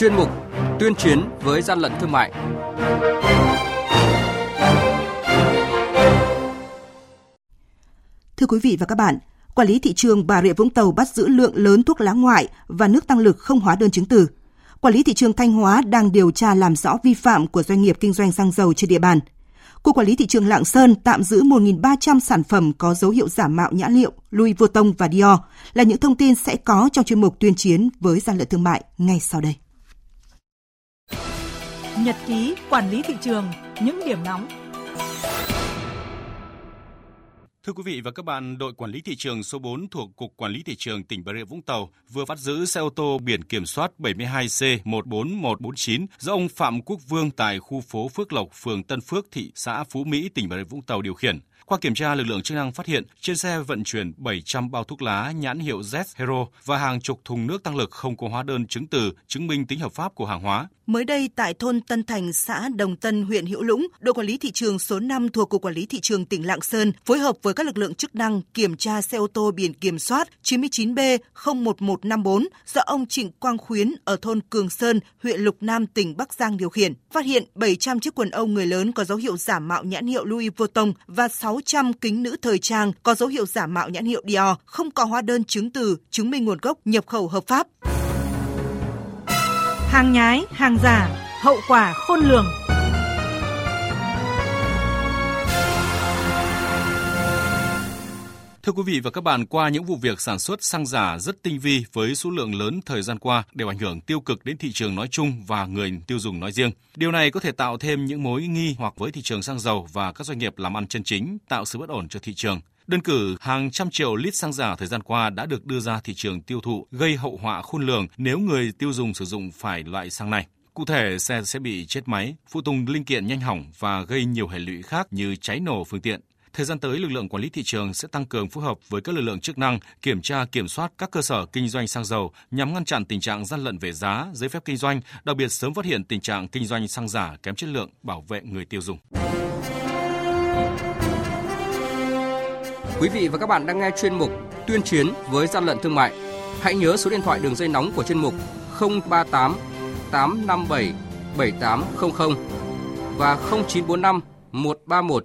chuyên mục Tuyên chiến với gian lận thương mại. Thưa quý vị và các bạn, quản lý thị trường Bà Rịa Vũng Tàu bắt giữ lượng lớn thuốc lá ngoại và nước tăng lực không hóa đơn chứng từ. Quản lý thị trường Thanh Hóa đang điều tra làm rõ vi phạm của doanh nghiệp kinh doanh xăng dầu trên địa bàn. Cục Quản lý Thị trường Lạng Sơn tạm giữ 1.300 sản phẩm có dấu hiệu giả mạo nhãn hiệu Louis Vuitton và Dior là những thông tin sẽ có trong chuyên mục tuyên chiến với gian lận thương mại ngay sau đây. Nhật ký quản lý thị trường, những điểm nóng Thưa quý vị và các bạn, đội quản lý thị trường số 4 thuộc Cục Quản lý Thị trường tỉnh Bà Rịa Vũng Tàu vừa bắt giữ xe ô tô biển kiểm soát 72C14149 do ông Phạm Quốc Vương tại khu phố Phước Lộc, phường Tân Phước, thị xã Phú Mỹ, tỉnh Bà Rịa Vũng Tàu điều khiển. Qua kiểm tra, lực lượng chức năng phát hiện trên xe vận chuyển 700 bao thuốc lá nhãn hiệu Z Hero và hàng chục thùng nước tăng lực không có hóa đơn chứng từ chứng minh tính hợp pháp của hàng hóa. Mới đây tại thôn Tân Thành, xã Đồng Tân, huyện Hữu Lũng, đội quản lý thị trường số 5 thuộc Cục Quản lý Thị trường tỉnh Lạng Sơn phối hợp với các lực lượng chức năng kiểm tra xe ô tô biển kiểm soát 99B01154 do ông Trịnh Quang Khuyến ở thôn Cường Sơn, huyện Lục Nam, tỉnh Bắc Giang điều khiển. Phát hiện 700 chiếc quần âu người lớn có dấu hiệu giả mạo nhãn hiệu Louis Vuitton và 600 kính nữ thời trang có dấu hiệu giả mạo nhãn hiệu Dior, không có hóa đơn chứng từ chứng minh nguồn gốc nhập khẩu hợp pháp hàng nhái, hàng giả, hậu quả khôn lường. Thưa quý vị và các bạn, qua những vụ việc sản xuất xăng giả rất tinh vi với số lượng lớn thời gian qua đều ảnh hưởng tiêu cực đến thị trường nói chung và người tiêu dùng nói riêng. Điều này có thể tạo thêm những mối nghi hoặc với thị trường xăng dầu và các doanh nghiệp làm ăn chân chính, tạo sự bất ổn cho thị trường. Đơn cử, hàng trăm triệu lít xăng giả thời gian qua đã được đưa ra thị trường tiêu thụ, gây hậu họa khôn lường nếu người tiêu dùng sử dụng phải loại xăng này. Cụ thể, xe sẽ bị chết máy, phụ tùng linh kiện nhanh hỏng và gây nhiều hệ lụy khác như cháy nổ phương tiện. Thời gian tới, lực lượng quản lý thị trường sẽ tăng cường phối hợp với các lực lượng chức năng kiểm tra kiểm soát các cơ sở kinh doanh xăng dầu nhằm ngăn chặn tình trạng gian lận về giá, giấy phép kinh doanh, đặc biệt sớm phát hiện tình trạng kinh doanh xăng giả kém chất lượng, bảo vệ người tiêu dùng. Quý vị và các bạn đang nghe chuyên mục Tuyên chiến với gian lận thương mại. Hãy nhớ số điện thoại đường dây nóng của chuyên mục 038 857 7800 và 0945 131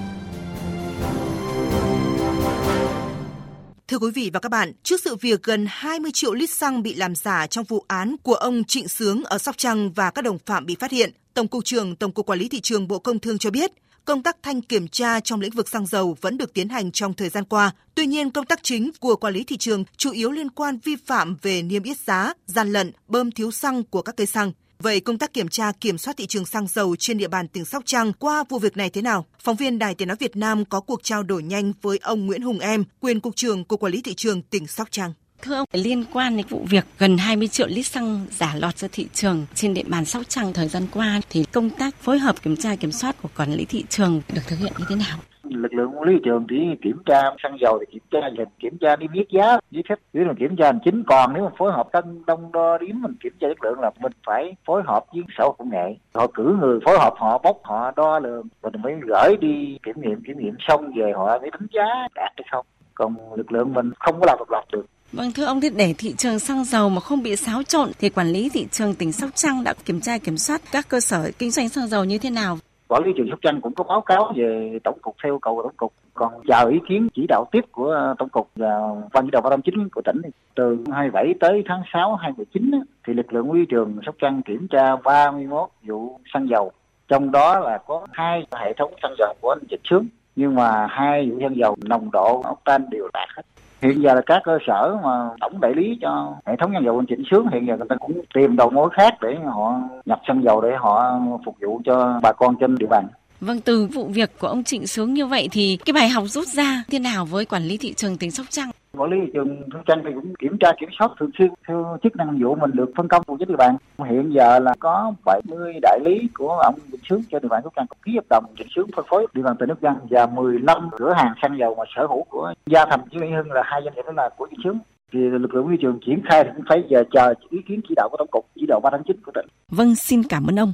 Thưa quý vị và các bạn, trước sự việc gần 20 triệu lít xăng bị làm giả trong vụ án của ông Trịnh Sướng ở Sóc Trăng và các đồng phạm bị phát hiện, Tổng cục trưởng Tổng cục Quản lý thị trường Bộ Công Thương cho biết, công tác thanh kiểm tra trong lĩnh vực xăng dầu vẫn được tiến hành trong thời gian qua. Tuy nhiên, công tác chính của quản lý thị trường chủ yếu liên quan vi phạm về niêm yết giá, gian lận, bơm thiếu xăng của các cây xăng. Vậy công tác kiểm tra kiểm soát thị trường xăng dầu trên địa bàn tỉnh Sóc Trăng qua vụ việc này thế nào? Phóng viên Đài Tiếng nói Việt Nam có cuộc trao đổi nhanh với ông Nguyễn Hùng Em, quyền cục trưởng Cục Quản lý thị trường tỉnh Sóc Trăng. Thưa ông, liên quan đến vụ việc gần 20 triệu lít xăng giả lọt ra thị trường trên địa bàn Sóc Trăng thời gian qua thì công tác phối hợp kiểm tra kiểm soát của quản lý thị trường được thực hiện như thế nào? Lực lượng quản lý thị trường chỉ kiểm tra xăng dầu thì kiểm tra hình kiểm tra đi biết giá giấy phép nếu mình kiểm tra hành chính. Còn nếu mà phối hợp cân đông đo điếm mình kiểm tra chất lượng là mình phải phối hợp với sở công nghệ. Họ cử người phối hợp họ bốc họ đo lường rồi mới gửi đi kiểm nghiệm kiểm nghiệm xong về họ mới đánh giá đạt hay không. Còn lực lượng mình không có làm độc lập được. Vâng thưa ông, thì để thị trường xăng dầu mà không bị xáo trộn thì quản lý thị trường tỉnh Sóc Trăng đã kiểm tra kiểm soát các cơ sở kinh doanh xăng dầu như thế nào? Quản lý trường Sóc Trăng cũng có báo cáo về tổng cục theo cầu của tổng cục, còn chờ ý kiến chỉ đạo tiếp của ờ, tổng cục và ban chỉ đạo ba trăm chín của tỉnh từ 27 tới tháng 6 2019 thì lực lượng quy trường Sóc Trăng kiểm tra 31 vụ xăng dầu. Trong đó là có hai hệ thống xăng dầu của anh Trịnh Sướng, nhưng mà hai vụ xăng dầu nồng độ octane đều đạt hết hiện giờ là các cơ sở mà tổng đại lý cho hệ thống xăng dầu anh chỉnh sướng hiện giờ người ta cũng tìm đầu mối khác để họ nhập xăng dầu để họ phục vụ cho bà con trên địa bàn Vâng, từ vụ việc của ông Trịnh Sướng như vậy thì cái bài học rút ra thế nào với quản lý thị trường tỉnh Sóc Trăng? Quản lý thị trường Sóc Trăng thì cũng kiểm tra kiểm soát thường xuyên theo chức năng vụ mình được phân công phụ trách địa bàn. Hiện giờ là có 70 đại lý của ông Vĩnh Sướng cho địa bàn Sóc Trăng ký hợp đồng Vĩnh Sướng phân phối địa bàn tỉnh Sóc Trăng và 15 cửa hàng xăng dầu mà sở hữu của Gia Thành với Mỹ Hưng là hai doanh nghiệp đó là của Vĩnh Sướng thì lực lượng thị trường triển khai thì cũng phải giờ chờ ý kiến chỉ đạo của tổng cục chỉ đạo 3 tháng 9 của tỉnh. Vâng, xin cảm ơn ông.